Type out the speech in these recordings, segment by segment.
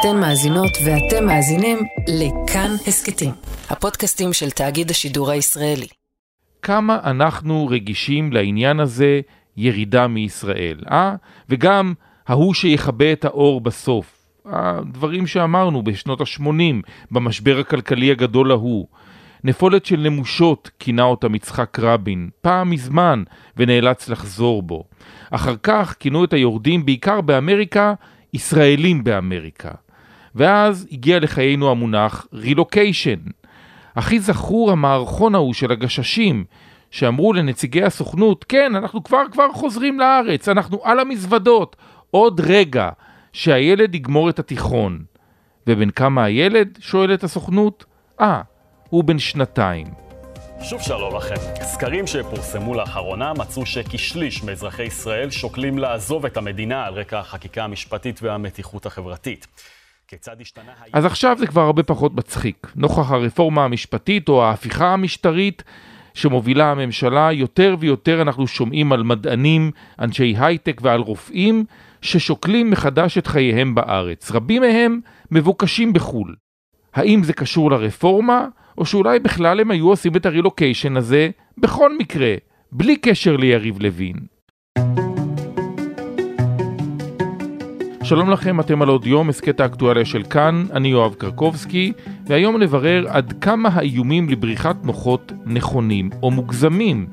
אתן מאזינות ואתם מאזינים לכאן הסכתים, הפודקאסטים של תאגיד השידור הישראלי. כמה אנחנו רגישים לעניין הזה ירידה מישראל, אה? וגם ההוא שיכבה את האור בסוף. הדברים שאמרנו בשנות ה-80, במשבר הכלכלי הגדול ההוא. נפולת של נמושות כינה אותם יצחק רבין, פעם מזמן, ונאלץ לחזור בו. אחר כך כינו את היורדים בעיקר באמריקה, ישראלים באמריקה. ואז הגיע לחיינו המונח רילוקיישן. הכי זכור המערכון ההוא של הגששים, שאמרו לנציגי הסוכנות, כן, אנחנו כבר כבר חוזרים לארץ, אנחנו על המזוודות, עוד רגע שהילד יגמור את התיכון. ובן כמה הילד? שואלת הסוכנות. אה, הוא בן שנתיים. שוב שלום לכם. סקרים שפורסמו לאחרונה מצאו שכשליש מאזרחי ישראל שוקלים לעזוב את המדינה על רקע החקיקה המשפטית והמתיחות החברתית. כיצד השתנה... אז עכשיו זה כבר הרבה פחות מצחיק. נוכח הרפורמה המשפטית או ההפיכה המשטרית שמובילה הממשלה, יותר ויותר אנחנו שומעים על מדענים, אנשי הייטק ועל רופאים ששוקלים מחדש את חייהם בארץ. רבים מהם מבוקשים בחו"ל. האם זה קשור לרפורמה, או שאולי בכלל הם היו עושים את הרילוקיישן הזה בכל מקרה, בלי קשר ליריב לוין. שלום לכם, אתם על עוד יום, הסכת האקטואליה של כאן, אני יואב קרקובסקי, והיום נברר עד כמה האיומים לבריחת מוחות נכונים או מוגזמים.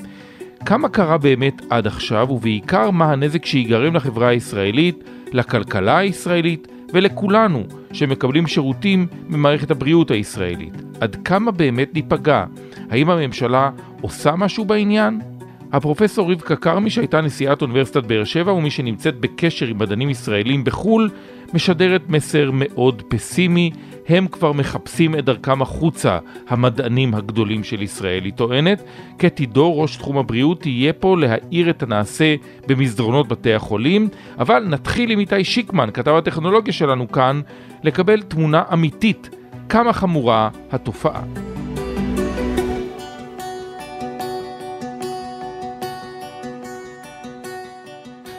כמה קרה באמת עד עכשיו, ובעיקר מה הנזק שיגרם לחברה הישראלית, לכלכלה הישראלית ולכולנו שמקבלים שירותים ממערכת הבריאות הישראלית. עד כמה באמת ניפגע? האם הממשלה עושה משהו בעניין? הפרופסור רבקה כרמי שהייתה נשיאת אוניברסיטת באר שבע ומי שנמצאת בקשר עם מדענים ישראלים בחו"ל משדרת מסר מאוד פסימי, הם כבר מחפשים את דרכם החוצה, המדענים הגדולים של ישראל. היא טוענת, קטי דור, ראש תחום הבריאות, תהיה פה להאיר את הנעשה במסדרונות בתי החולים, אבל נתחיל עם איתי שיקמן, כתב הטכנולוגיה שלנו כאן, לקבל תמונה אמיתית כמה חמורה התופעה.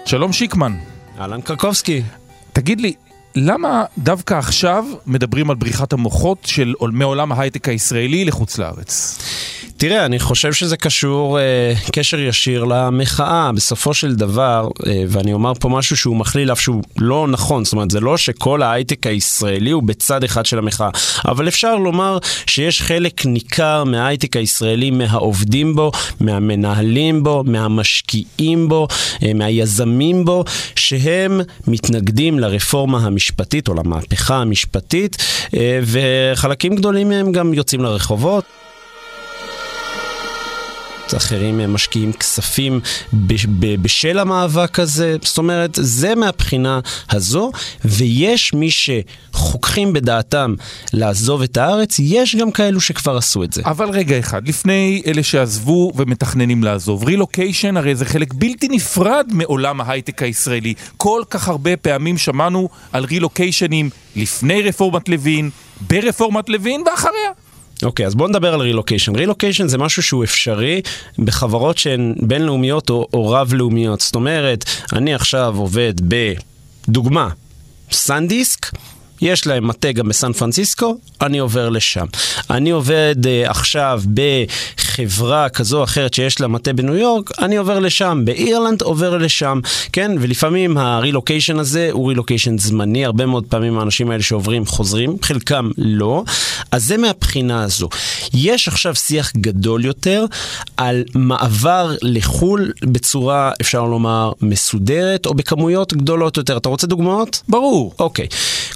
שלום שיקמן. אהלן קרקובסקי. תגיד לי, למה דווקא עכשיו מדברים על בריחת המוחות של מעולם ההייטק הישראלי לחוץ לארץ? תראה, אני חושב שזה קשור אה, קשר ישיר למחאה. בסופו של דבר, אה, ואני אומר פה משהו שהוא מכליל אף שהוא לא נכון, זאת אומרת, זה לא שכל ההייטק הישראלי הוא בצד אחד של המחאה, אבל אפשר לומר שיש חלק ניכר מההייטק הישראלי, מהעובדים בו, מהמנהלים בו, מהמשקיעים בו, אה, מהיזמים בו, שהם מתנגדים לרפורמה המשפטית או למהפכה המשפטית, אה, וחלקים גדולים מהם גם יוצאים לרחובות. אחרים משקיעים כספים בשל המאבק הזה. זאת אומרת, זה מהבחינה הזו, ויש מי שחוככים בדעתם לעזוב את הארץ, יש גם כאלו שכבר עשו את זה. אבל רגע אחד, לפני אלה שעזבו ומתכננים לעזוב, רילוקיישן הרי זה חלק בלתי נפרד מעולם ההייטק הישראלי. כל כך הרבה פעמים שמענו על רילוקיישנים לפני רפורמת לוין, ברפורמת לוין ואחריה. אוקיי, okay, אז בואו נדבר על רילוקיישן. רילוקיישן זה משהו שהוא אפשרי בחברות שהן בינלאומיות או, או רב-לאומיות. זאת אומרת, אני עכשיו עובד בדוגמה, סנדיסק, יש להם מטה גם בסן פרנסיסקו, אני עובר לשם. אני עובד uh, עכשיו בחברה כזו או אחרת שיש לה מטה בניו יורק, אני עובר לשם. באירלנד עובר לשם, כן? ולפעמים הרילוקיישן הזה הוא רילוקיישן זמני, הרבה מאוד פעמים האנשים האלה שעוברים חוזרים, חלקם לא. אז זה מהבחינה הזו. יש עכשיו שיח גדול יותר על מעבר לחו"ל בצורה, אפשר לומר, מסודרת, או בכמויות גדולות יותר. אתה רוצה דוגמאות? ברור. אוקיי.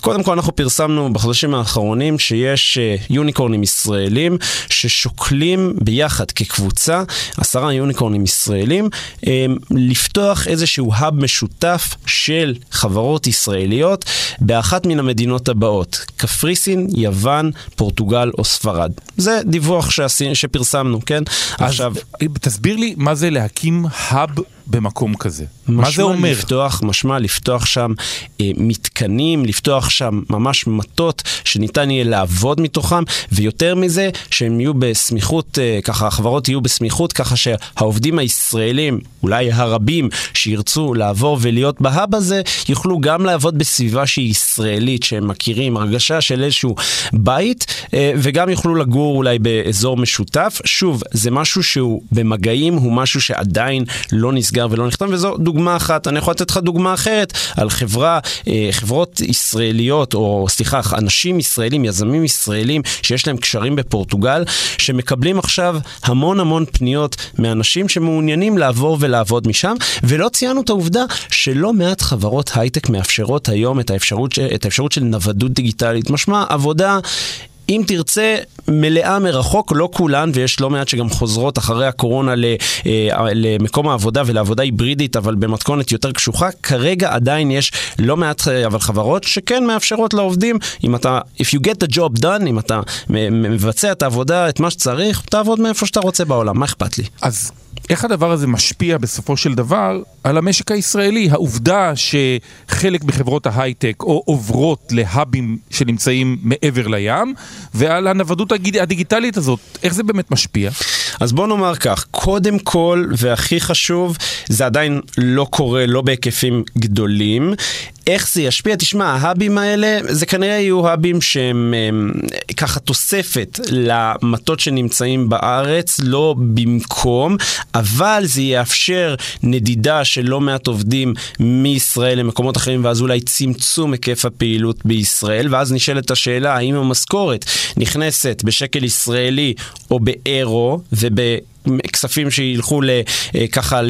קודם כל אנחנו פרסמנו בחודשים האחרונים שיש uh, יוניקורנים ישראלים ששוקלים ביחד כקבוצה, עשרה יוניקורנים ישראלים, um, לפתוח איזשהו האב משותף של חברות ישראליות באחת מן המדינות הבאות, קפריסין, יוון, פורטוגל או ספרד. זה דיווח שעשי, שפרסמנו, כן? עכשיו... תסביר לי מה זה להקים האב במקום כזה. מה זה אומר? לפתוח, משמע לפתוח שם אה, מתקנים, לפתוח שם ממש מטות שניתן יהיה לעבוד מתוכם, ויותר מזה, שהם יהיו בסמיכות, אה, ככה החברות יהיו בסמיכות, ככה שהעובדים הישראלים, אולי הרבים, שירצו לעבור ולהיות בהאב הזה, יוכלו גם לעבוד בסביבה שהיא ישראלית, שהם מכירים, הרגשה של איזשהו בית, אה, וגם יוכלו לגור אולי באזור משותף. שוב, זה משהו שהוא במגעים, הוא משהו שעדיין לא נסגר ולא נחתם, וזו דוגמה אחת. אני יכול לתת לך דוגמה אחרת על חברה, אה, חברות ישראליות, או סליחה, אנשים ישראלים, יזמים ישראלים, שיש להם קשרים בפורטוגל, שמקבלים עכשיו המון המון פניות מאנשים שמעוניינים לעבור ולעבוד משם, ולא ציינו את העובדה שלא מעט חברות הייטק מאפשרות היום את האפשרות, את האפשרות של נוודות דיגיטלית. משמע, עבודה אם תרצה, מלאה מרחוק, לא כולן, ויש לא מעט שגם חוזרות אחרי הקורונה אה, למקום העבודה ולעבודה היברידית, אבל במתכונת יותר קשוחה. כרגע עדיין יש לא מעט אה, אבל חברות שכן מאפשרות לעובדים, אם אתה, if you get the job done, אם אתה מבצע את העבודה, את מה שצריך, תעבוד מאיפה שאתה רוצה בעולם, מה אכפת לי? אז איך הדבר הזה משפיע בסופו של דבר על המשק הישראלי? העובדה שחלק מחברות ההייטק או עוברות להאבים שנמצאים מעבר לים, ועל הנוודות הדיגיטלית הזאת, איך זה באמת משפיע? אז בוא נאמר כך, קודם כל והכי חשוב, זה עדיין לא קורה, לא בהיקפים גדולים. איך זה ישפיע? תשמע, ההאבים האלה, זה כנראה יהיו האבים שהם הם, ככה תוספת למטות שנמצאים בארץ, לא במקום, אבל זה יאפשר נדידה של לא מעט עובדים מישראל למקומות אחרים, ואז אולי צמצום היקף הפעילות בישראל, ואז נשאלת השאלה, האם המשכורת נכנסת בשקל ישראלי או באירו, ובכספים שילכו אה, ככה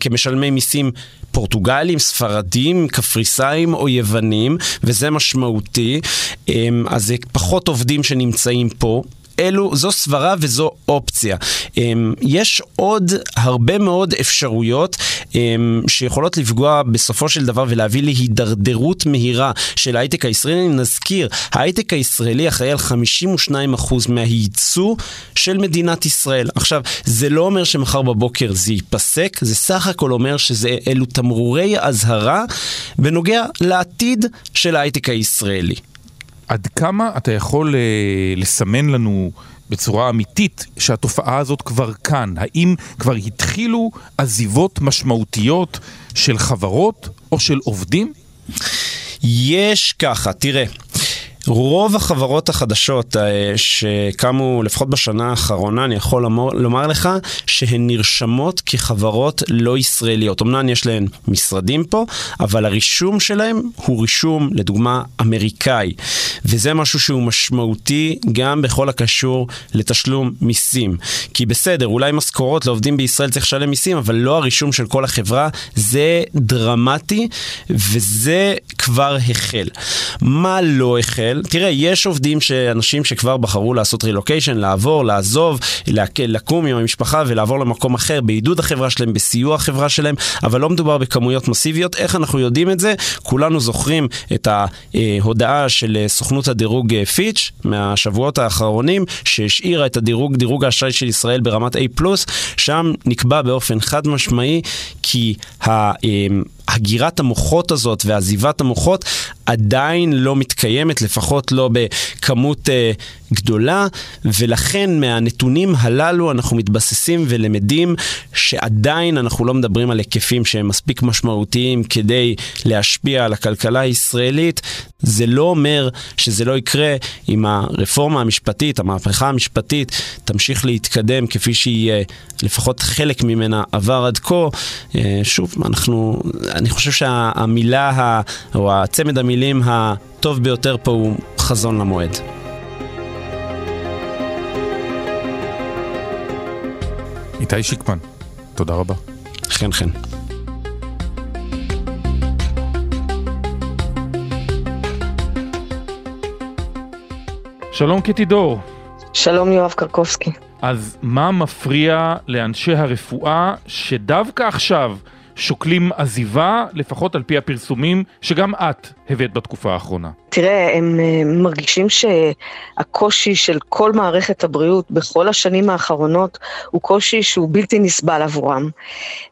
כמשלמי מיסים פורטוגלים, ספרדים, קפריסאים או יוונים, וזה משמעותי. אמ, אז זה פחות עובדים שנמצאים פה. אלו, זו סברה וזו אופציה. אמ, יש עוד הרבה מאוד אפשרויות אמ, שיכולות לפגוע בסופו של דבר ולהביא להידרדרות מהירה של ההייטק הישראלי. נזכיר, ההייטק הישראלי אחראי על 52% מהייצוא של מדינת ישראל. עכשיו, זה לא אומר שמחר בבוקר זה ייפסק, זה סך הכל אומר שאלו תמרורי אזהרה בנוגע לעתיד של ההייטק הישראלי. עד כמה אתה יכול אה, לסמן לנו בצורה אמיתית שהתופעה הזאת כבר כאן? האם כבר התחילו עזיבות משמעותיות של חברות או של עובדים? יש ככה, תראה. רוב החברות החדשות אה, שקמו לפחות בשנה האחרונה, אני יכול לומר, לך שהן נרשמות כחברות לא ישראליות. אמנם יש להן משרדים פה, אבל הרישום שלהם הוא רישום, לדוגמה, אמריקאי. וזה משהו שהוא משמעותי גם בכל הקשור לתשלום מיסים. כי בסדר, אולי משכורות לעובדים בישראל צריך לשלם מיסים, אבל לא הרישום של כל החברה. זה דרמטי, וזה כבר החל. מה לא החל? תראה, יש עובדים, אנשים שכבר בחרו לעשות רילוקיישן, לעבור, לעזוב, לקום עם המשפחה ולעבור למקום אחר, בעידוד החברה שלהם, בסיוע החברה שלהם, אבל לא מדובר בכמויות מסיביות. איך אנחנו יודעים את זה? כולנו זוכרים את ההודעה של סוכנות הדירוג פיץ' מהשבועות האחרונים, שהשאירה את הדירוג, דירוג האשראי של ישראל ברמת A+, שם נקבע באופן חד משמעי כי ה... הגירת המוחות הזאת ועזיבת המוחות עדיין לא מתקיימת, לפחות לא בכמות אה, גדולה, ולכן מהנתונים הללו אנחנו מתבססים ולמדים שעדיין אנחנו לא מדברים על היקפים שהם מספיק משמעותיים כדי להשפיע על הכלכלה הישראלית. זה לא אומר שזה לא יקרה אם הרפורמה המשפטית, המהפכה המשפטית, תמשיך להתקדם כפי שהיא, אה, לפחות חלק ממנה עבר עד כה. אה, שוב, אנחנו, אני חושב שהמילה, או הצמד המילים הטוב ביותר פה הוא חזון למועד. איתי שיקמן, תודה רבה. חן חן. שלום קטי דור. שלום יואב קרקובסקי. אז מה מפריע לאנשי הרפואה שדווקא עכשיו שוקלים עזיבה, לפחות על פי הפרסומים שגם את הבאת בתקופה האחרונה? תראה, הם אה, מרגישים שהקושי של כל מערכת הבריאות בכל השנים האחרונות הוא קושי שהוא בלתי נסבל עבורם.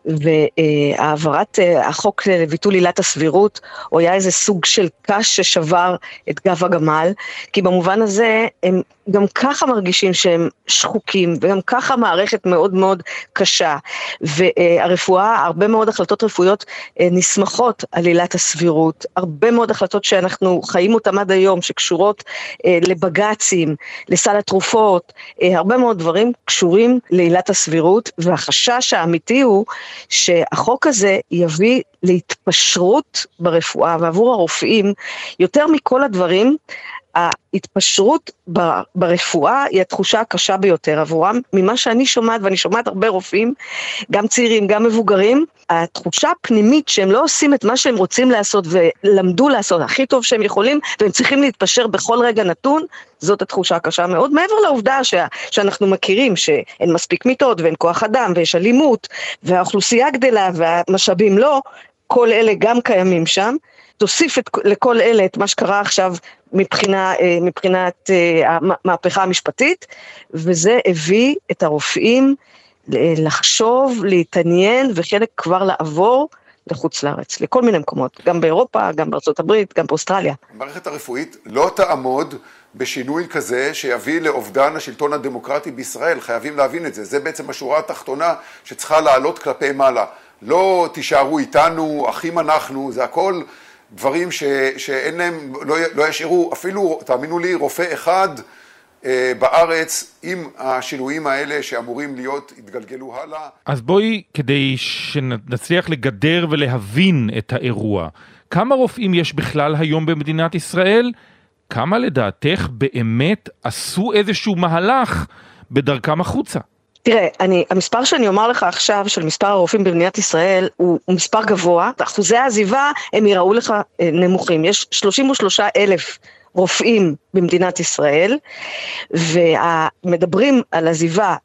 והעברת אה, החוק לביטול עילת הסבירות, הוא היה איזה סוג של קש ששבר את גב הגמל, כי במובן הזה הם גם ככה מרגישים שהם שחוקים, וגם ככה מערכת מאוד מאוד קשה. והרפואה, הרבה מאוד החלטות רפואיות אה, נסמכות על עילת הסבירות, הרבה מאוד החלטות שאנחנו חיים אותן עד היום, שקשורות אה, לבג"צים, לסל התרופות, אה, הרבה מאוד דברים קשורים לעילת הסבירות, והחשש האמיתי הוא שהחוק הזה יביא להתפשרות ברפואה, ועבור הרופאים, יותר מכל הדברים, ההתפשרות ברפואה היא התחושה הקשה ביותר עבורם. ממה שאני שומעת, ואני שומעת הרבה רופאים, גם צעירים, גם מבוגרים, התחושה הפנימית שהם לא עושים את מה שהם רוצים לעשות ולמדו לעשות הכי טוב שהם יכולים, והם צריכים להתפשר בכל רגע נתון, זאת התחושה הקשה מאוד, מעבר לעובדה ש... שאנחנו מכירים שאין מספיק מיטות ואין כוח אדם ויש אלימות והאוכלוסייה גדלה והמשאבים לא, כל אלה גם קיימים שם. תוסיף את, לכל אלה את מה שקרה עכשיו מבחינה, אה, מבחינת אה, המהפכה המשפטית, וזה הביא את הרופאים לחשוב, להתעניין וחלק כבר לעבור לחוץ לארץ, לכל מיני מקומות, גם באירופה, גם בארצות הברית, גם באוסטרליה. המערכת הרפואית לא תעמוד בשינוי כזה שיביא לאובדן השלטון הדמוקרטי בישראל, חייבים להבין את זה, זה בעצם השורה התחתונה שצריכה לעלות כלפי מעלה. לא תישארו איתנו, אחים אנחנו, זה הכל דברים ש, שאין להם, לא, לא ישאירו אפילו, תאמינו לי, רופא אחד אה, בארץ עם השינויים האלה שאמורים להיות, יתגלגלו הלאה. אז בואי, כדי שנצליח לגדר ולהבין את האירוע, כמה רופאים יש בכלל היום במדינת ישראל? כמה לדעתך באמת עשו איזשהו מהלך בדרכם החוצה? תראה, אני, המספר שאני אומר לך עכשיו, של מספר הרופאים במדינת ישראל, הוא, הוא מספר גבוה. אחוזי העזיבה, הם יראו לך אה, נמוכים. יש 33 אלף רופאים במדינת ישראל, ומדברים על עזיבה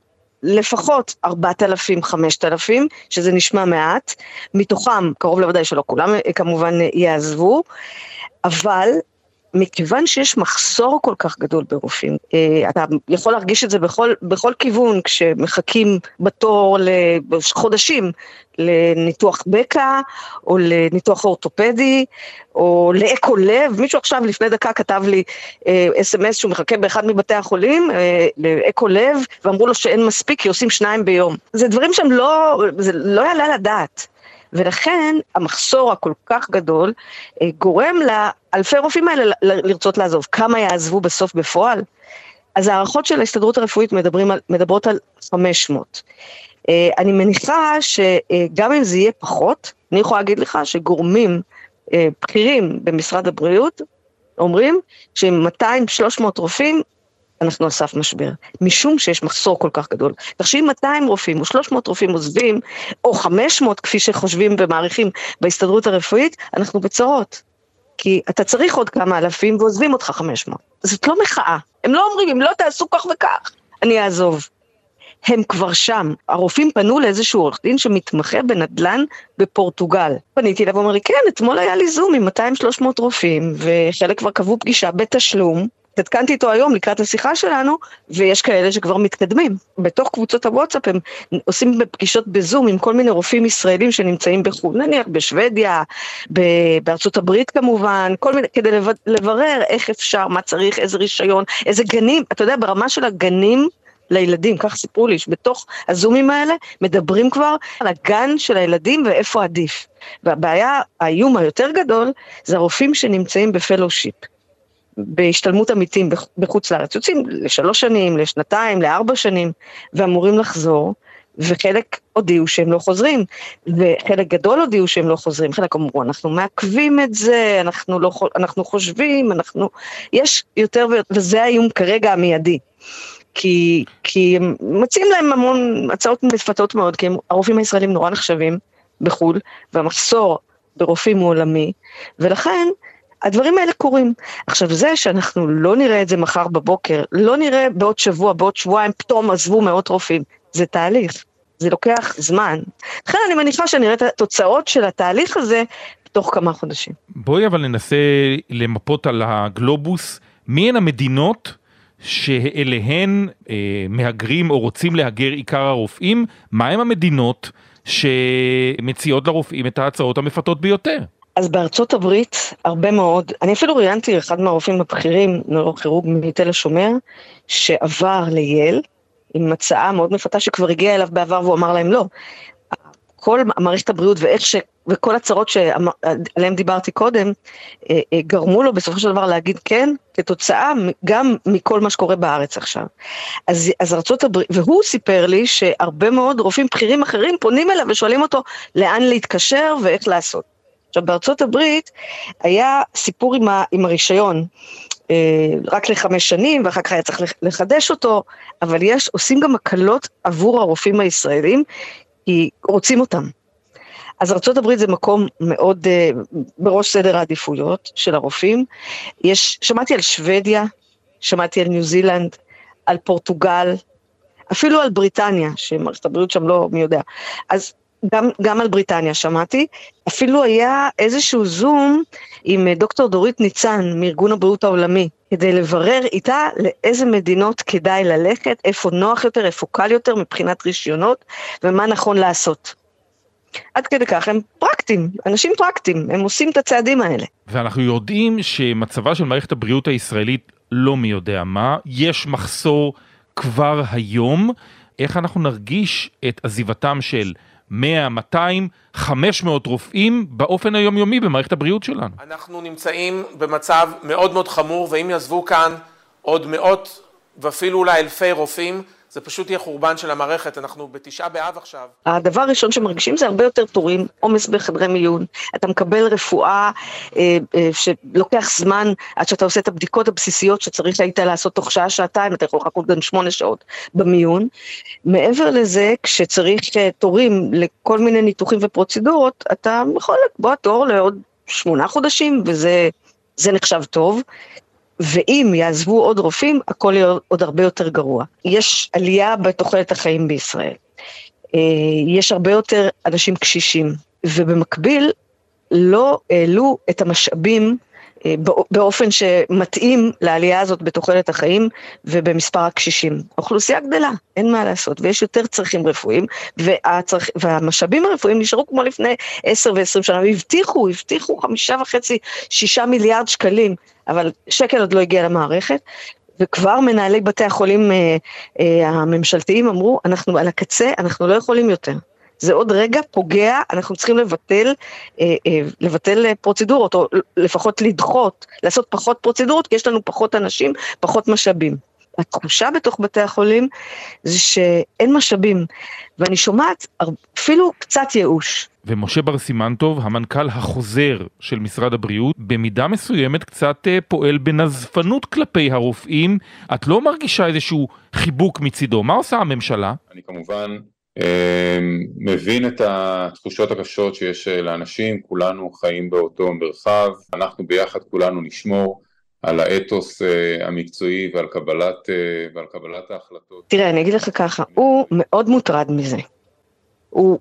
לפחות 4,000, 5,000, שזה נשמע מעט, מתוכם קרוב לוודאי שלא כולם אה, כמובן אה, יעזבו, אבל מכיוון שיש מחסור כל כך גדול ברופאים, אה, אתה יכול להרגיש את זה בכל, בכל כיוון כשמחכים בתור לחודשים לניתוח בקע, או לניתוח אורתופדי, או לאקו לב. מישהו עכשיו לפני דקה כתב לי אס.אם.אס אה, שהוא מחכה באחד מבתי החולים אה, לאקו לב, ואמרו לו שאין מספיק כי עושים שניים ביום. זה דברים שהם לא, זה לא יעלה לדעת. ולכן המחסור הכל כך גדול אה, גורם לאלפי רופאים האלה לרצות לעזוב. כמה יעזבו בסוף בפועל? אז הערכות של ההסתדרות הרפואית מדברים על, מדברות על 500. אה, אני מניחה שגם אם זה יהיה פחות, אני יכולה להגיד לך שגורמים אה, בכירים במשרד הבריאות אומרים שעם 200-300 רופאים אנחנו על סף משבר, משום שיש מחסור כל כך גדול. תחשבי 200 רופאים או 300 רופאים עוזבים, או 500 כפי שחושבים ומעריכים בהסתדרות הרפואית, אנחנו בצרות. כי אתה צריך עוד כמה אלפים ועוזבים אותך 500. זאת לא מחאה. הם לא אומרים, אם לא תעשו כך וכך, אני אעזוב. הם כבר שם. הרופאים פנו לאיזשהו עורך דין שמתמחה בנדל"ן בפורטוגל. פניתי אליו ואומר לי, כן, אתמול היה לי זום עם 200-300 רופאים, וחלק כבר קבעו פגישה בתשלום, התעדכנתי איתו היום לקראת השיחה שלנו, ויש כאלה שכבר מתקדמים. בתוך קבוצות הוואטסאפ הם עושים פגישות בזום עם כל מיני רופאים ישראלים שנמצאים בחו"ל, נניח בשוודיה, בארצות הברית כמובן, כל מיני, כדי לברר איך אפשר, מה צריך, איזה רישיון, איזה גנים, אתה יודע, ברמה של הגנים, לילדים, כך סיפרו לי, שבתוך הזומים האלה מדברים כבר על הגן של הילדים ואיפה עדיף. והבעיה, האיום היותר גדול, זה הרופאים שנמצאים בפלושיפ. בהשתלמות עמיתים בחוץ לארץ, יוצאים לשלוש שנים, לשנתיים, לארבע שנים, ואמורים לחזור, וחלק הודיעו שהם לא חוזרים, וחלק גדול הודיעו שהם לא חוזרים, חלק אמרו, אנחנו מעכבים את זה, אנחנו, לא, אנחנו חושבים, אנחנו... יש יותר ויותר, וזה האיום כרגע המיידי. כי, כי הם מציעים להם המון הצעות מפתות מאוד, כי הם, הרופאים הישראלים נורא נחשבים בחו"ל, והמחסור ברופאים הוא עולמי, ולכן הדברים האלה קורים. עכשיו זה שאנחנו לא נראה את זה מחר בבוקר, לא נראה בעוד שבוע, בעוד שבועיים פתאום עזבו מאות רופאים, זה תהליך. זה לוקח זמן. לכן אני מניחה שנראה את התוצאות של התהליך הזה תוך כמה חודשים. בואי אבל ננסה למפות על הגלובוס מי הן המדינות שאליהן אה, מהגרים או רוצים להגר עיקר הרופאים, מהם המדינות שמציעות לרופאים את ההצעות המפתות ביותר. אז בארצות הברית, הרבה מאוד, אני אפילו ראיינתי אחד מהרופאים הבכירים, נוירוכירורג מתל השומר, שעבר לייל, עם הצעה מאוד מפתה שכבר הגיעה אליו בעבר והוא אמר להם לא. כל מערכת הבריאות ואיך ש... וכל הצרות שעליהן דיברתי קודם, אה, אה, גרמו לו בסופו של דבר להגיד כן, כתוצאה גם מכל מה שקורה בארץ עכשיו. אז, אז ארצות הברית, והוא סיפר לי שהרבה מאוד רופאים בכירים אחרים פונים אליו ושואלים אותו לאן להתקשר ואיך לעשות. עכשיו בארצות הברית היה סיפור עם, ה, עם הרישיון, אה, רק לחמש שנים ואחר כך היה צריך לחדש אותו, אבל יש, עושים גם הקלות עבור הרופאים הישראלים, כי רוצים אותם. אז ארה"ב זה מקום מאוד uh, בראש סדר העדיפויות של הרופאים. יש, שמעתי על שוודיה, שמעתי על ניו זילנד, על פורטוגל, אפילו על בריטניה, שמערכת הבריאות שם לא מי יודע. אז גם, גם על בריטניה שמעתי, אפילו היה איזשהו זום עם אה, דוקטור דורית ניצן מארגון הבריאות העולמי, כדי לברר איתה לאיזה מדינות כדאי ללכת, איפה נוח יותר, איפה קל יותר מבחינת רישיונות, ומה נכון לעשות. עד כדי כך הם פרקטיים, אנשים פרקטיים, הם עושים את הצעדים האלה. ואנחנו יודעים שמצבה של מערכת הבריאות הישראלית לא מי יודע מה, יש מחסור כבר היום, איך אנחנו נרגיש את עזיבתם של 100, 200, 500 רופאים באופן היומיומי במערכת הבריאות שלנו. אנחנו נמצאים במצב מאוד מאוד חמור, ואם יעזבו כאן עוד מאות ואפילו אולי אלפי רופאים, זה פשוט יהיה חורבן של המערכת, אנחנו בתשעה באב עכשיו. הדבר הראשון שמרגישים זה הרבה יותר תורים, עומס בחדרי מיון, אתה מקבל רפואה אה, אה, שלוקח זמן עד שאתה עושה את הבדיקות הבסיסיות שצריך היית לעשות תוך שעה, שעתיים, אתה יכול לחכות גם שמונה שעות במיון. מעבר לזה, כשצריך אה, תורים לכל מיני ניתוחים ופרוצדורות, אתה יכול לקבוע תור לעוד שמונה חודשים, וזה נחשב טוב. ואם יעזבו עוד רופאים, הכל יהיה עוד הרבה יותר גרוע. יש עלייה בתוחלת החיים בישראל. אה, יש הרבה יותר אנשים קשישים, ובמקביל לא העלו את המשאבים באופן שמתאים לעלייה הזאת בתוחלת החיים ובמספר הקשישים. האוכלוסייה גדלה, אין מה לעשות, ויש יותר צרכים רפואיים, והצרכ... והמשאבים הרפואיים נשארו כמו לפני עשר ועשרים שנה, והבטיחו, הבטיחו חמישה וחצי, שישה מיליארד שקלים, אבל שקל עוד לא הגיע למערכת, וכבר מנהלי בתי החולים אה, אה, הממשלתיים אמרו, אנחנו על הקצה, אנחנו לא יכולים יותר. זה עוד רגע פוגע, אנחנו צריכים לבטל, אה, אה, לבטל פרוצדורות, או לפחות לדחות, לעשות פחות פרוצדורות, כי יש לנו פחות אנשים, פחות משאבים. התחושה בתוך בתי החולים זה שאין משאבים, ואני שומעת אפילו קצת ייאוש. ומשה בר סימנטוב, המנכ"ל החוזר של משרד הבריאות, במידה מסוימת קצת אה, פועל בנזפנות כלפי הרופאים. את לא מרגישה איזשהו חיבוק מצידו, מה עושה הממשלה? אני כמובן אה, מבין את התחושות הקשות שיש אה, לאנשים, כולנו חיים באותו מרחב, אנחנו ביחד כולנו נשמור על האתוס uh, המקצועי ועל קבלת, uh, ועל קבלת ההחלטות. תראה, אני אגיד לך ככה, הוא מאוד מוטרד מזה. הוא,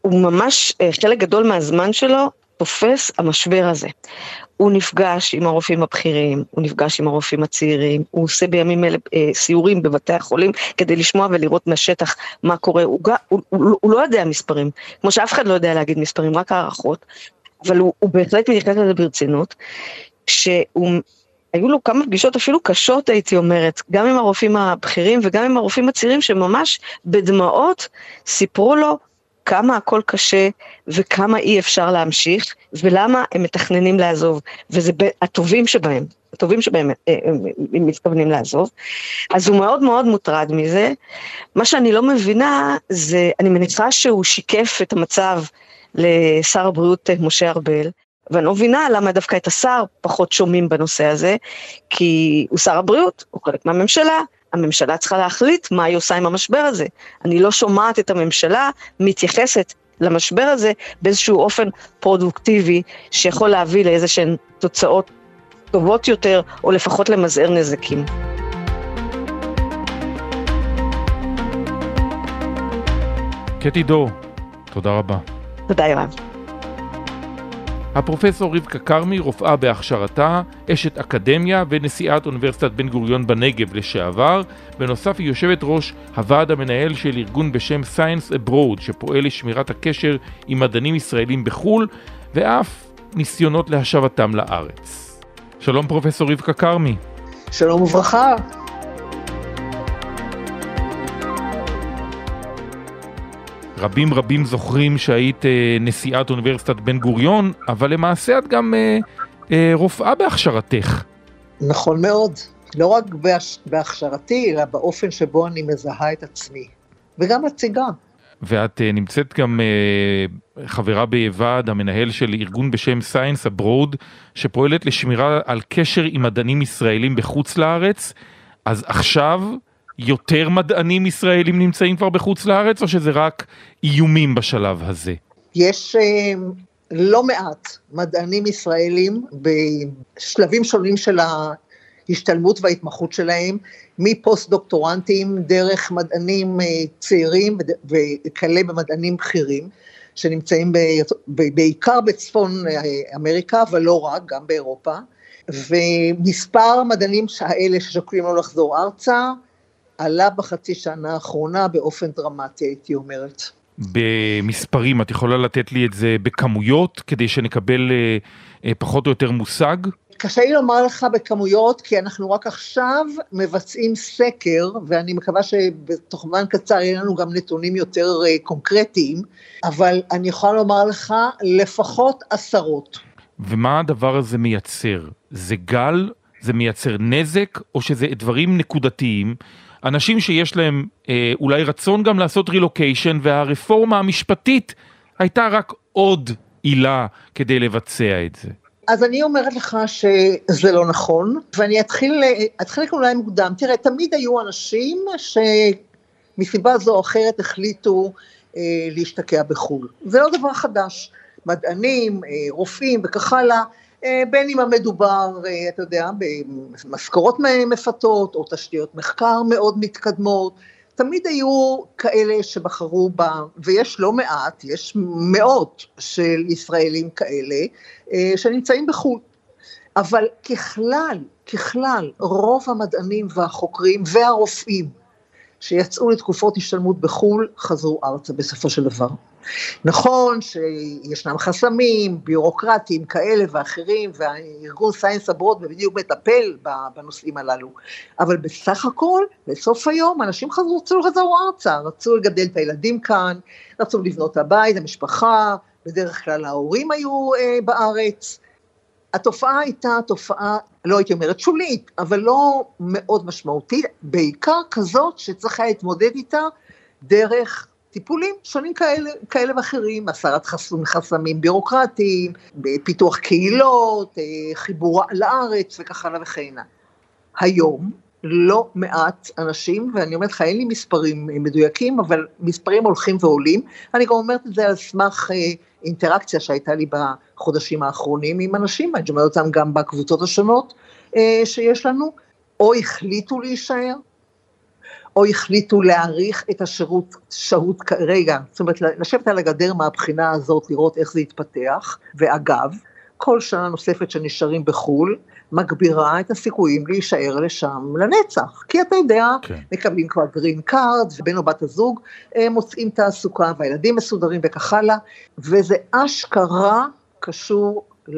הוא ממש, אה, חלק גדול מהזמן שלו תופס המשבר הזה. הוא נפגש עם הרופאים הבכירים, הוא נפגש עם הרופאים הצעירים, הוא עושה בימים אלה אה, סיורים בבתי החולים כדי לשמוע ולראות מהשטח מה קורה, הוא, הוא, הוא, הוא לא יודע מספרים, כמו שאף אחד לא יודע להגיד מספרים, רק הערכות, אבל הוא, הוא בהחלט מתייחס לזה ברצינות, שהוא היו לו כמה פגישות אפילו קשות הייתי אומרת, גם עם הרופאים הבכירים וגם עם הרופאים הצעירים שממש בדמעות סיפרו לו כמה הכל קשה וכמה אי אפשר להמשיך ולמה הם מתכננים לעזוב, וזה הטובים שבהם, הטובים שבהם אה, הם מתכוונים לעזוב. אז הוא מאוד מאוד מוטרד מזה. מה שאני לא מבינה זה, אני מניחה שהוא שיקף את המצב לשר הבריאות אה, משה ארבל. ואני לא מבינה למה דווקא את השר פחות שומעים בנושא הזה, כי הוא שר הבריאות, הוא חלק מהממשלה, הממשלה צריכה להחליט מה היא עושה עם המשבר הזה. אני לא שומעת את הממשלה מתייחסת למשבר הזה באיזשהו אופן פרודוקטיבי, שיכול להביא לאיזה שהן תוצאות טובות יותר, או לפחות למזער נזקים. קטי דור, תודה רבה. תודה יואב. הפרופסור רבקה כרמי, רופאה בהכשרתה, אשת אקדמיה ונשיאת אוניברסיטת בן גוריון בנגב לשעבר. בנוסף היא יושבת ראש הוועד המנהל של ארגון בשם Science Abroad, שפועל לשמירת הקשר עם מדענים ישראלים בחו"ל, ואף ניסיונות להשבתם לארץ. שלום פרופסור רבקה כרמי. שלום וברכה. רבים רבים זוכרים שהיית אה, נשיאת אוניברסיטת בן גוריון, אבל למעשה את גם אה, אה, רופאה בהכשרתך. נכון מאוד. לא רק בהכשרתי, אלא באופן שבו אני מזהה את עצמי, וגם מציגה. ואת נמצאת גם חברה בוועד המנהל של ארגון בשם Science Abroad, שפועלת לשמירה על קשר עם מדענים ישראלים בחוץ לארץ, אז עכשיו יותר מדענים ישראלים נמצאים כבר בחוץ לארץ, או שזה רק איומים בשלב הזה? יש uh, לא מעט מדענים ישראלים בשלבים שונים של ההשתלמות וההתמחות שלהם, מפוסט דוקטורנטים דרך מדענים אה, צעירים וכאלה במדענים בכירים, שנמצאים ב, בעיקר בצפון אה, אמריקה, אבל לא רק, גם באירופה, ומספר המדענים האלה ששוקלים לא לחזור ארצה, עלה בחצי שנה האחרונה באופן דרמטי, הייתי אומרת. במספרים, את יכולה לתת לי את זה בכמויות, כדי שנקבל אה, אה, פחות או יותר מושג? קשה לי לומר לך בכמויות, כי אנחנו רק עכשיו מבצעים סקר, ואני מקווה שבתוך זמן קצר יהיה לנו גם נתונים יותר אה, קונקרטיים, אבל אני יכולה לומר לך לפחות עשרות. ומה הדבר הזה מייצר? זה גל? זה מייצר נזק? או שזה דברים נקודתיים? אנשים שיש להם אה, אולי רצון גם לעשות רילוקיישן, והרפורמה המשפטית הייתה רק עוד עילה כדי לבצע את זה. אז אני אומרת לך שזה לא נכון, ואני אתחיל, אתחיל אולי מוקדם. תראה, תמיד היו אנשים שמסיבה זו או אחרת החליטו אה, להשתקע בחו"ל. זה לא דבר חדש. מדענים, אה, רופאים וכך הלאה, אה, בין אם המדובר, אה, אתה יודע, במשכורות מפתות או תשתיות מחקר מאוד מתקדמות, תמיד היו כאלה שבחרו בה, ויש לא מעט, יש מאות של ישראלים כאלה, אה, שנמצאים בחו"ל. אבל ככלל, ככלל, רוב המדענים והחוקרים והרופאים שיצאו לתקופות השתלמות בחו"ל, חזרו ארצה בסופו של דבר. נכון שישנם חסמים ביורוקרטיים כאלה ואחרים, והארגון סייאנס אברות בדיוק מטפל בנושאים הללו, אבל בסך הכל, בסוף היום, אנשים חזרו, רצו לחזור ארצה, רצו לגדל את הילדים כאן, רצו לבנות את הבית, המשפחה, בדרך כלל ההורים היו אה, בארץ. התופעה הייתה תופעה, לא הייתי אומרת שולית, אבל לא מאוד משמעותית, בעיקר כזאת שצריך היה להתמודד איתה דרך טיפולים שונים כאלה, כאלה ואחרים, הסרת חסום, חסמים בירוקרטיים, פיתוח קהילות, אה, חיבור לארץ וכך הלאה וכן הלאה. היום לא מעט אנשים, ואני אומרת לך, אין לי מספרים מדויקים, אבל מספרים הולכים ועולים. אני גם אומרת את זה על סמך אה, אינטראקציה שהייתה לי בחודשים האחרונים עם אנשים, אני אומרת אותם גם בקבוצות השונות אה, שיש לנו, או החליטו להישאר, או החליטו להאריך את השירות, שהות כרגע, זאת אומרת לשבת על הגדר מהבחינה הזאת, לראות איך זה יתפתח, ואגב, כל שנה נוספת שנשארים בחו"ל, מגבירה את הסיכויים להישאר לשם לנצח. כי אתה יודע. כן. מקבלים כבר green card, ובן או בת הזוג אה, מוצאים תעסוקה, והילדים מסודרים וכך הלאה, וזה אשכרה קשור אה,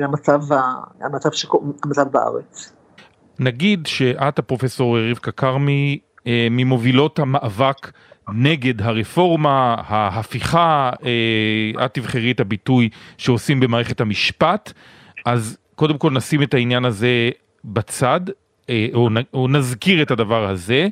למצב, המצב, המצב בארץ. נגיד שאת הפרופסור רבקה כרמי אה, ממובילות המאבק נגד הרפורמה, ההפיכה, את תבחרי את הביטוי שעושים במערכת המשפט, אז קודם כל נשים את העניין הזה בצד, אה, או, נזכיר את הדבר הזה,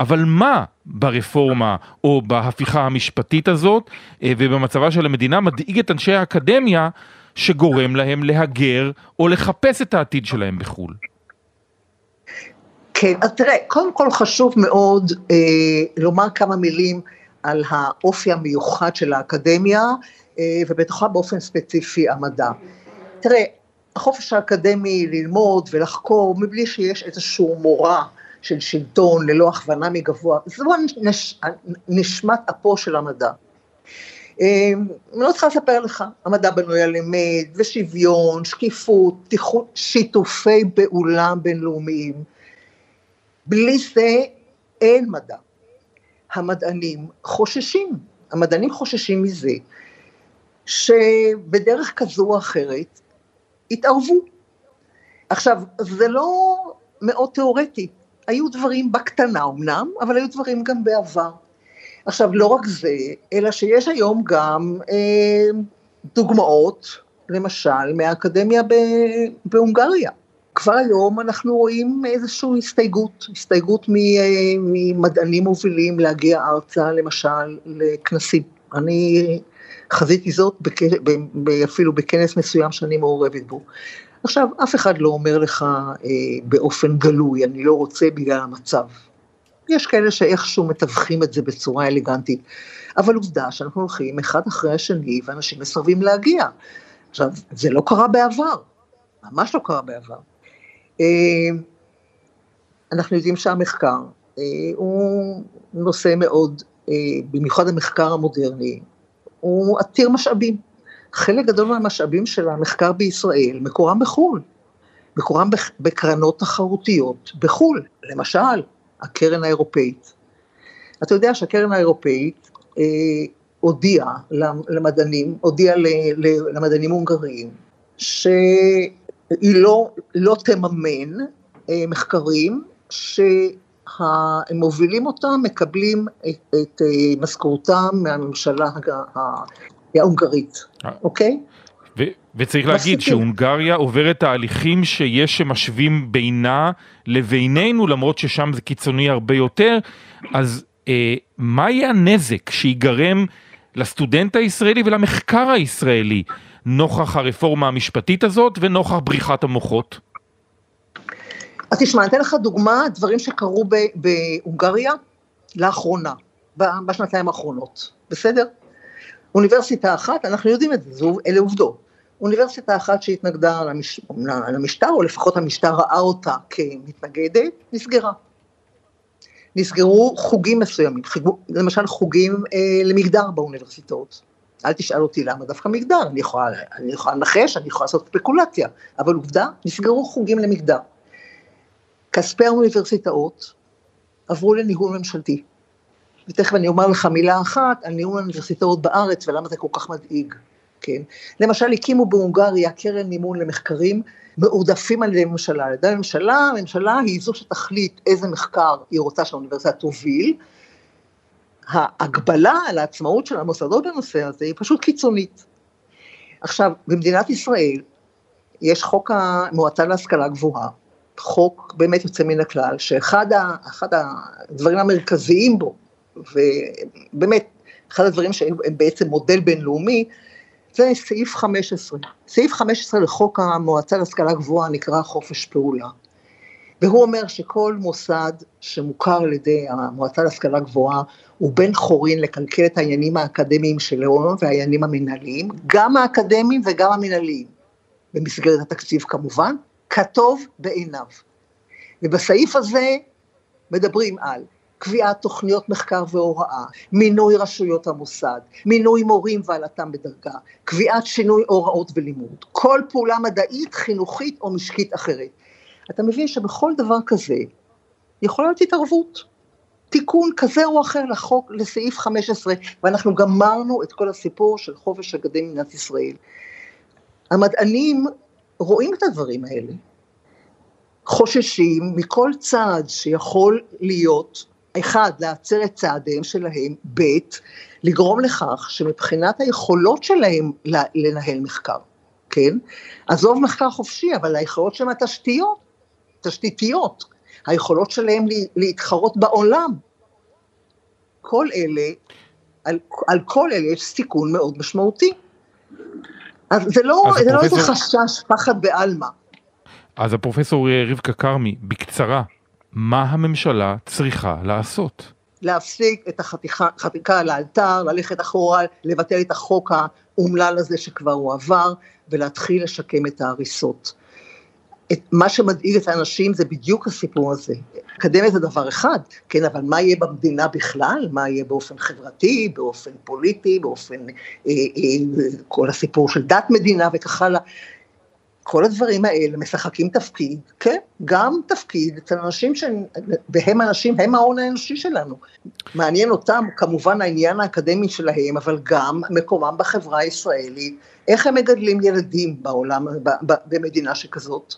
אבל מה ברפורמה או בהפיכה המשפטית הזאת ובמצבה של המדינה מדאיג את אנשי האקדמיה שגורם להם להגר או לחפש את העתיד שלהם בחו"ל? כן, אז תראה, קודם כל חשוב מאוד אה, לומר כמה מילים על האופי המיוחד של האקדמיה, אה, ובתוכה באופן ספציפי המדע. תראה, החופש האקדמי ללמוד ולחקור מבלי שיש איזשהו מורא של שלטון ללא הכוונה מגבוה, זו נש, נשמת אפו של המדע. אני לא צריכה לספר לך, המדע בנוי על אמת ושוויון, שקיפות, תיכות, שיתופי פעולה בינלאומיים. בלי זה אין מדע. המדענים חוששים, המדענים חוששים מזה שבדרך כזו או אחרת יתערבו. עכשיו, זה לא מאוד תיאורטי, היו דברים בקטנה אמנם, אבל היו דברים גם בעבר. עכשיו, לא רק זה, אלא שיש היום גם אה, דוגמאות, למשל, מהאקדמיה בהונגריה. כבר היום אנחנו רואים איזושהי הסתייגות, הסתייגות אה, ממדענים מובילים להגיע ארצה, למשל, לכנסים. אני חזיתי זאת בכ... אפילו בכנס מסוים שאני מעורבת בו. עכשיו, אף אחד לא אומר לך אה, באופן גלוי, אני לא רוצה בגלל המצב. יש כאלה שאיכשהו מתווכים את זה בצורה אלגנטית, אבל עובדה שאנחנו הולכים אחד אחרי השני ואנשים מסרבים להגיע. עכשיו, זה לא קרה בעבר, ממש לא קרה בעבר. אה, אנחנו יודעים שהמחקר אה, הוא נושא מאוד, אה, במיוחד המחקר המודרני, הוא עתיר משאבים. חלק גדול מהמשאבים של המחקר בישראל מקורם בחו"ל, מקורם בקרנות תחרותיות בחו"ל, למשל, הקרן האירופאית. אתה יודע שהקרן האירופאית אה, הודיעה למדענים, הודיעה למדענים הונגריים, שהיא לא, לא תממן אה, מחקרים שהם מובילים אותם, מקבלים את, את אה, משכורתם מהממשלה ההונגרית, אה. אוקיי? ו- וצריך להגיד שהונגריה עוברת תהליכים שיש שמשווים בינה לבינינו, למרות ששם זה קיצוני הרבה יותר, אז אה, מה יהיה הנזק שיגרם לסטודנט הישראלי ולמחקר הישראלי נוכח הרפורמה המשפטית הזאת ונוכח בריחת המוחות? אז תשמע, אני אתן לך דוגמה, דברים שקרו בהונגריה לאחרונה, בשנתיים האחרונות, בסדר? אוניברסיטה אחת, אנחנו יודעים את זה, אלה עובדות. אוניברסיטה אחת שהתנגדה למש... למשטר, או לפחות המשטר ראה אותה כמתנגדת, נסגרה. נסגרו חוגים מסוימים, חיגו, למשל חוגים אה, למגדר באוניברסיטאות. אל תשאל אותי למה דווקא מגדר, אני יכולה, אני יכולה לנחש, אני יכולה לעשות ספקולציה, אבל עובדה, נסגרו חוגים למגדר. כספי האוניברסיטאות עברו לניהול ממשלתי. ותכף אני אומר לך מילה אחת על ניהול האוניברסיטאות בארץ ולמה זה כל כך מדאיג, כן? למשל הקימו בהונגריה קרן מימון למחקרים מעודפים על ידי הממשלה. על ידי הממשלה, הממשלה היא זו שתחליט איזה מחקר היא רוצה שהאוניברסיטה תוביל. ההגבלה על העצמאות של המוסדות בנושא הזה היא פשוט קיצונית. עכשיו, במדינת ישראל יש חוק המועצה להשכלה גבוהה, חוק באמת יוצא מן הכלל, שאחד הדברים המרכזיים בו ובאמת, אחד הדברים שהם בעצם מודל בינלאומי, זה סעיף 15. סעיף 15 לחוק המועצה להשכלה גבוהה נקרא חופש פעולה. והוא אומר שכל מוסד שמוכר על ידי המועצה להשכלה גבוהה הוא בן חורין לקלקל את העניינים האקדמיים שלו והעניינים המנהליים, גם האקדמיים וגם המנהליים, במסגרת התקציב כמובן, כטוב בעיניו. ובסעיף הזה מדברים על קביעת תוכניות מחקר והוראה, מינוי רשויות המוסד, מינוי מורים ועלתם בדרגה, קביעת שינוי הוראות ולימוד, כל פעולה מדעית, חינוכית או משקית אחרת. אתה מבין שבכל דבר כזה יכולה להיות התערבות, תיקון כזה או אחר לחוק, לסעיף 15, ואנחנו גמרנו את כל הסיפור של חופש אקדמי במדינת ישראל. המדענים רואים את הדברים האלה, חוששים מכל צעד שיכול להיות אחד, להצר את צעדיהם שלהם, ב', לגרום לכך שמבחינת היכולות שלהם לנהל מחקר, כן? עזוב מחקר חופשי, אבל היכולות שלהם התשתיות, תשתיתיות, היכולות שלהם להתחרות בעולם. כל אלה, על, על כל אלה יש סיכון מאוד משמעותי. אז זה לא, אז זה לא איזה חשש, פחד בעלמא. אז הפרופסור רבקה כרמי, בקצרה, מה הממשלה צריכה לעשות? להפסיק את החקיקה לאלתר, ללכת אחורה, לבטל את החוק האומלל הזה שכבר הועבר, ולהתחיל לשקם את ההריסות. את מה שמדאיג את האנשים זה בדיוק הסיפור הזה. אקדמיה זה דבר אחד, כן, אבל מה יהיה במדינה בכלל? מה יהיה באופן חברתי, באופן פוליטי, באופן, אה, אה, כל הסיפור של דת מדינה וכך הלאה. כל הדברים האלה משחקים תפקיד, כן, גם תפקיד אצל אנשים שהם, אנשים, הם ההון האנושי שלנו. מעניין אותם כמובן העניין האקדמי שלהם, אבל גם מקומם בחברה הישראלית, איך הם מגדלים ילדים בעולם, במדינה שכזאת.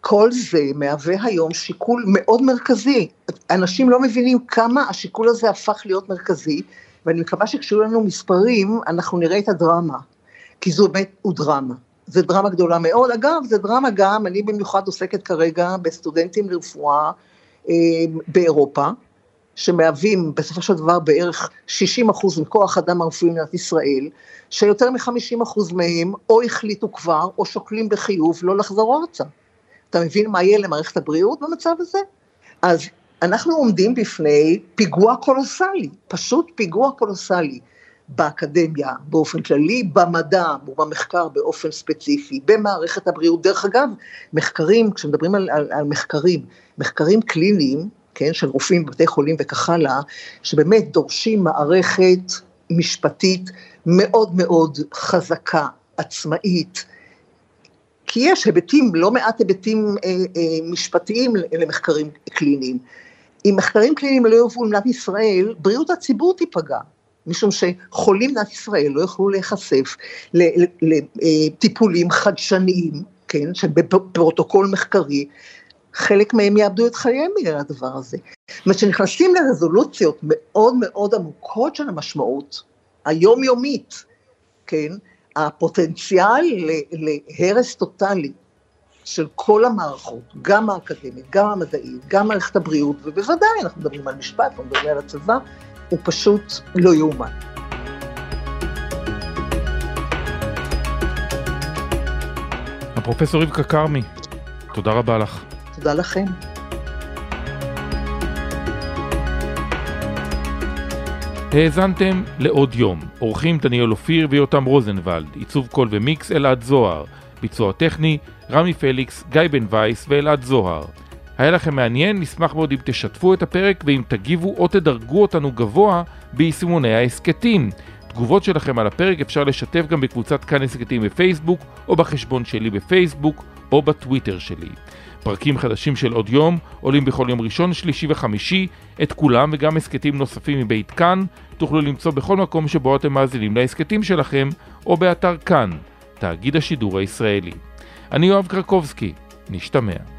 כל זה מהווה היום שיקול מאוד מרכזי. אנשים לא מבינים כמה השיקול הזה הפך להיות מרכזי, ואני מקווה שכשיהיו לנו מספרים, אנחנו נראה את הדרמה, כי זו באמת, הוא דרמה. זו דרמה גדולה מאוד. אגב, זו דרמה גם, אני במיוחד עוסקת כרגע בסטודנטים לרפואה אה, באירופה, שמהווים בסופו של דבר בערך 60 אחוז מכוח אדם הרפואי במדינת ישראל, שיותר מ-50 אחוז מהם או החליטו כבר או שוקלים בחיוב לא לחזור ארצה. אתה מבין מה יהיה למערכת הבריאות במצב הזה? אז אנחנו עומדים בפני פיגוע קולוסלי, פשוט פיגוע קולוסלי. באקדמיה באופן כללי, במדע ובמחקר באופן ספציפי, במערכת הבריאות. דרך אגב, מחקרים, כשמדברים על, על, על מחקרים, מחקרים קליניים, כן, של רופאים בבתי חולים וכך הלאה, שבאמת דורשים מערכת משפטית מאוד מאוד חזקה, עצמאית, כי יש היבטים, לא מעט היבטים אה, אה, משפטיים למחקרים קליניים. אם מחקרים קליניים לא יובאו למדינת ישראל, בריאות הציבור תיפגע. משום שחולים במדינת ישראל לא יוכלו להיחשף לטיפולים חדשניים, כן, שבפרוטוקול מחקרי, חלק מהם יאבדו את חייהם בגלל הדבר הזה. זאת אומרת, כשנכנסים לרזולוציות מאוד מאוד עמוקות של המשמעות, היומיומית, כן, הפוטנציאל להרס טוטאלי של כל המערכות, גם האקדמית, גם המדעית, גם מערכת הבריאות, ובוודאי אנחנו מדברים על משפט, אנחנו מדברים על הצבא, הוא פשוט לא יאומן. הפרופסור רבקה כרמי, תודה רבה לך. תודה לכם. האזנתם לעוד יום, אורחים דניאל אופיר ויותם רוזנבלד, עיצוב קול ומיקס אלעד זוהר, ביצוע טכני רמי פליקס, גיא בן וייס ואלעד זוהר. היה לכם מעניין? נשמח מאוד אם תשתפו את הפרק ואם תגיבו או תדרגו אותנו גבוה ביישומוני ההסכתים. תגובות שלכם על הפרק אפשר לשתף גם בקבוצת כאן הסכתים בפייסבוק או בחשבון שלי בפייסבוק או בטוויטר שלי. פרקים חדשים של עוד יום עולים בכל יום ראשון, שלישי וחמישי, את כולם וגם הסכתים נוספים מבית כאן תוכלו למצוא בכל מקום שבו אתם מאזינים להסכתים שלכם או באתר כאן, תאגיד השידור הישראלי. אני יואב קרקובסקי, נשתמע.